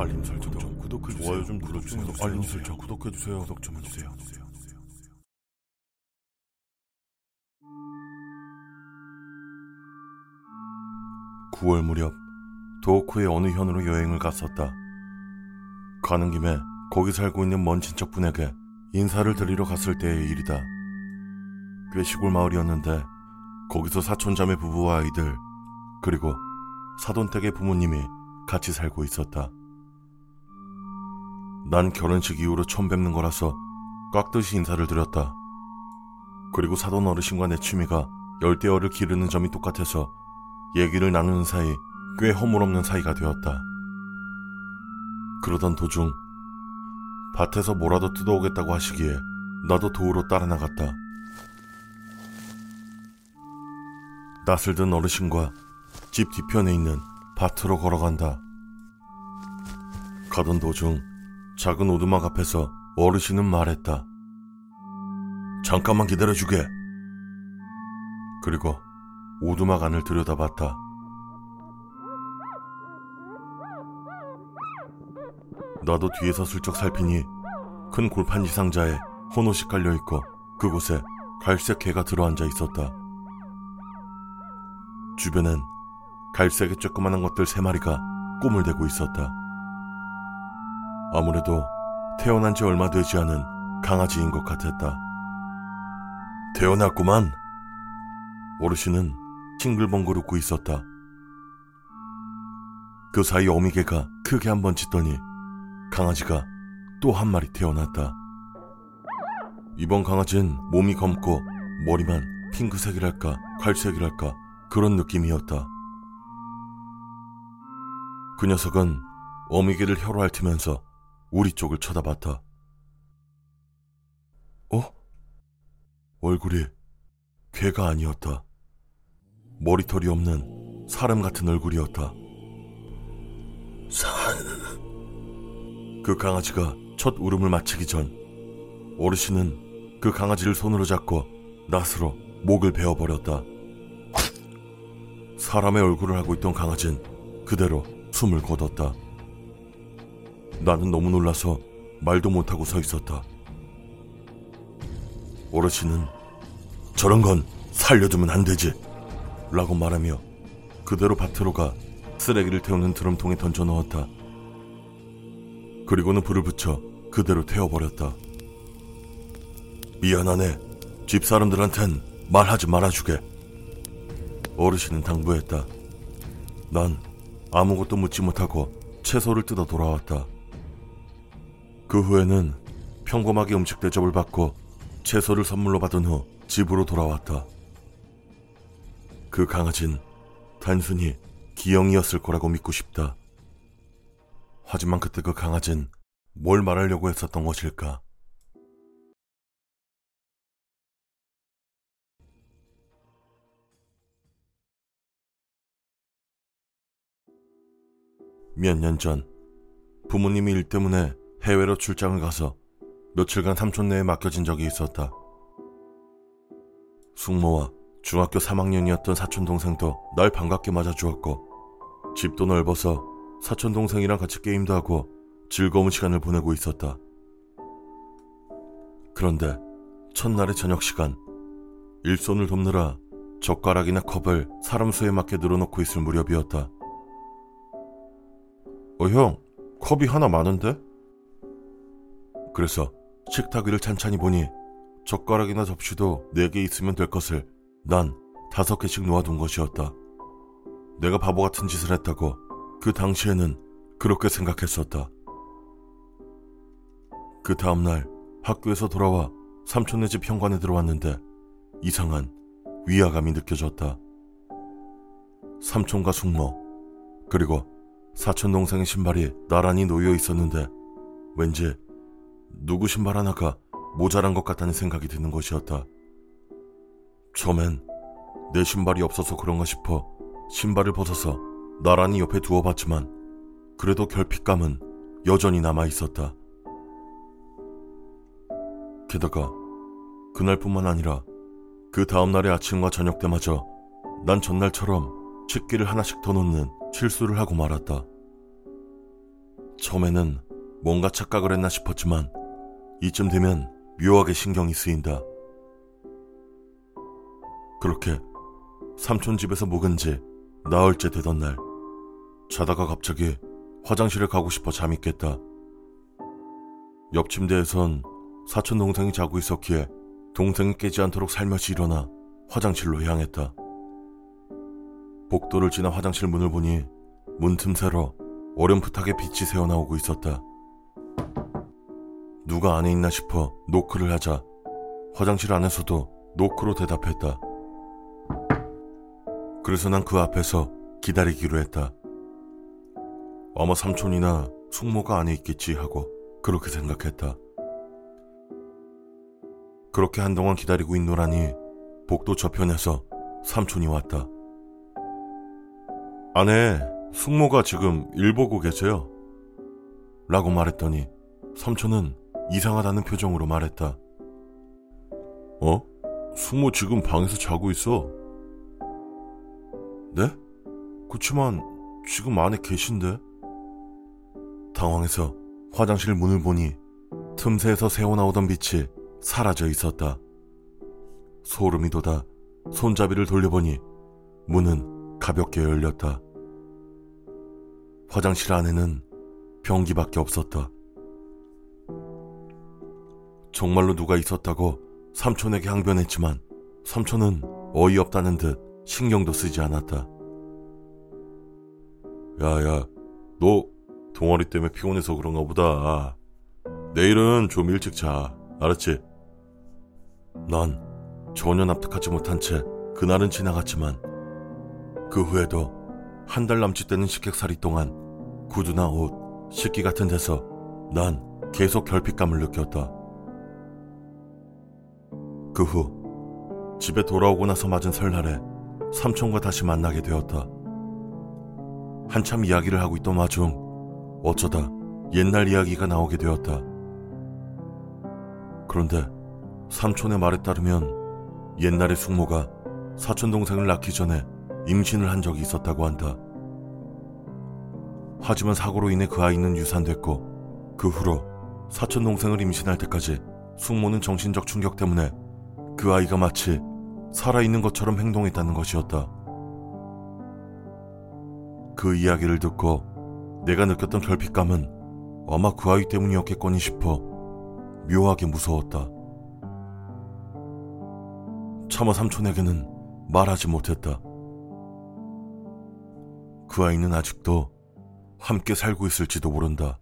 알림 설정 좀 구독해주세요. 좋아요 좀 눌러주세요. 알림 설정 구독해주세요. 구독 좀 해주세요. (9월) 무렵 도호쿠의 어느 현으로 여행을 갔었다. 가는 김에 거기 살고 있는 먼 친척분에게 인사를 드리러 갔을 때의 일이다. 꽤 시골 마을이었는데 거기서 사촌자매 부부와 아이들 그리고 사돈댁의 부모님이 같이 살고 있었다. 난 결혼식 이후로 처음 뵙는 거라서 깍듯이 인사를 드렸다. 그리고 사돈 어르신과 내 취미가 열대어를 기르는 점이 똑같아서 얘기를 나누는 사이 꽤 허물없는 사이가 되었다. 그러던 도중 밭에서 뭐라도 뜯어오겠다고 하시기에 나도 도우러 따라 나갔다. 낯을 든 어르신과 집 뒤편에 있는 밭으로 걸어간다. 가던 도중 작은 오두막 앞에서 어르신은 말했다. 잠깐만 기다려주게. 그리고 오두막 안을 들여다봤다. 나도 뒤에서 슬쩍 살피니 큰 골판지 상자에 헌옷이 깔려있고 그곳에 갈색 개가 들어앉아 있었다. 주변엔 갈색의 조그마한 것들 세 마리가 꿈을 대고 있었다. 아무래도 태어난 지 얼마 되지 않은 강아지인 것 같았다. 태어났구만. 어르신은 싱글벙글 웃고 있었다. 그 사이 어미개가 크게 한 번 짖더니 강아지가 또 한 마리 태어났다. 이번 강아지는 몸이 검고 머리만 핑크색이랄까 갈색이랄까 그런 느낌이었다. 그 녀석은 어미개를 혀로 핥으면서 우리 쪽을 쳐다봤다. 어? 얼굴이 개가 아니었다. 머리털이 없는 사람 같은 얼굴이었다. 산. 그 강아지가 첫 울음을 마치기 전 어르신은 그 강아지를 손으로 잡고 낫으로 목을 베어버렸다. 사람의 얼굴을 하고 있던 강아지는 그대로 숨을 거뒀다. 나는 너무 놀라서 말도 못하고 서 있었다. 어르신은 저런 건 살려두면 안 되지. 라고 말하며 그대로 밭으로 가 쓰레기를 태우는 드럼통에 던져 넣었다. 그리고는 불을 붙여 그대로 태워버렸다. 미안하네. 집 사람들한텐 말하지 말아주게. 어르신은 당부했다. 난 아무것도 묻지 못하고 채소를 뜯어 돌아왔다. 그 후에는 평범하게 음식 대접을 받고 채소를 선물로 받은 후 집으로 돌아왔다. 그 강아진 단순히 기영이었을 거라고 믿고 싶다. 하지만 그때 그 강아진 뭘 말하려고 했었던 것일까? 몇 년 전 부모님이 일 때문에 해외로 출장을 가서 며칠간 삼촌네에 맡겨진 적이 있었다. 숙모와 중학교 3학년이었던 사촌 동생도 날 반갑게 맞아주었고 집도 넓어서 사촌 동생이랑 같이 게임도 하고 즐거운 시간을 보내고 있었다. 그런데 첫날의 저녁 시간 일손을 돕느라 젓가락이나 컵을 사람 수에 맞게 늘어놓고 있을 무렵이었다. 어, 형, 컵이 하나 많은데? 그래서 식탁 위를 찬찬히 보니 젓가락이나 접시도 네개 있으면 될 것을 난 다섯 개씩 놓아둔 것이었다. 내가 바보 같은 짓을 했다고 그 당시에는 그렇게 생각했었다. 그 다음날 학교에서 돌아와 삼촌네 집 현관에 들어왔는데 이상한 위화감이 느껴졌다. 삼촌과 숙모, 그리고 사촌 동생의 신발이 나란히 놓여 있었는데 왠지 누구 신발 하나가 모자란 것 같다는 생각이 드는 것이었다. 처음엔 내 신발이 없어서 그런가 싶어 신발을 벗어서 나란히 옆에 두어 봤지만 그래도 결핍감은 여전히 남아 있었다. 게다가 그날뿐만 아니라 그 다음날의 아침과 저녁 때마저 난 전날처럼 식기를 하나씩 더 놓는 실수를 하고 말았다. 처음에는 뭔가 착각을 했나 싶었지만 이쯤 되면 묘하게 신경이 쓰인다. 그렇게 삼촌 집에서 묵은 지 나흘째 되던 날 자다가 갑자기 화장실에 가고 싶어 잠이 깼다. 옆 침대에선 사촌 동생이 자고 있었기에 동생이 깨지 않도록 살며시 일어나 화장실로 향했다. 복도를 지나 화장실 문을 보니 문틈새로 어렴풋하게 빛이 새어나오고 있었다. 누가 안에 있나 싶어 노크를 하자 화장실 안에서도 노크로 대답했다. 그래서 난 그 앞에서 기다리기로 했다. 아마 삼촌이나 숙모가 안에 있겠지 하고 그렇게 생각했다. 그렇게 한동안 기다리고 있노라니 복도 저편에서 삼촌이 왔다. 아내, 숙모가 지금 일 보고 계세요. 라고 말했더니 삼촌은 이상하다는 표정으로 말했다. 어? 숙모 지금 방에서 자고 있어. 네? 그치만 지금 안에 계신데? 당황해서 화장실 문을 보니 틈새에서 새어나오던 빛이 사라져 있었다. 소름이 돋아 손잡이를 돌려보니 문은 가볍게 열렸다. 화장실 안에는 변기밖에 없었다. 정말로 누가 있었다고 삼촌에게 항변했지만 삼촌은 어이없다는 듯 신경도 쓰지 않았다. 야야, 너 동아리 때문에 피곤해서 그런가 보다. 내일은 좀 일찍 자. 알았지? 난 전혀 납득하지 못한 채 그날은 지나갔지만 그 후에도 한 달 남짓 되는 식객살이 동안 구두나 옷, 식기 같은 데서 난 계속 결핍감을 느꼈다. 그 후 집에 돌아오고 나서 맞은 설날에 삼촌과 다시 만나게 되었다. 한참 이야기를 하고 있던 와중 어쩌다 옛날 이야기가 나오게 되었다. 그런데 삼촌의 말에 따르면 옛날에 숙모가 사촌 동생을 낳기 전에 임신을 한 적이 있었다고 한다. 하지만 사고로 인해 그 아이는 유산됐고 그 후로 사촌 동생을 임신할 때까지 숙모는 정신적 충격 때문에 그 아이가 마치 살아있는 것처럼 행동했다는 것이었다. 그 이야기를 듣고 내가 느꼈던 결핍감은 아마 그 아이 때문이었겠거니 싶어 묘하게 무서웠다. 차마 삼촌에게는 말하지 못했다. 그 아이는 아직도 함께 살고 있을지도 모른다.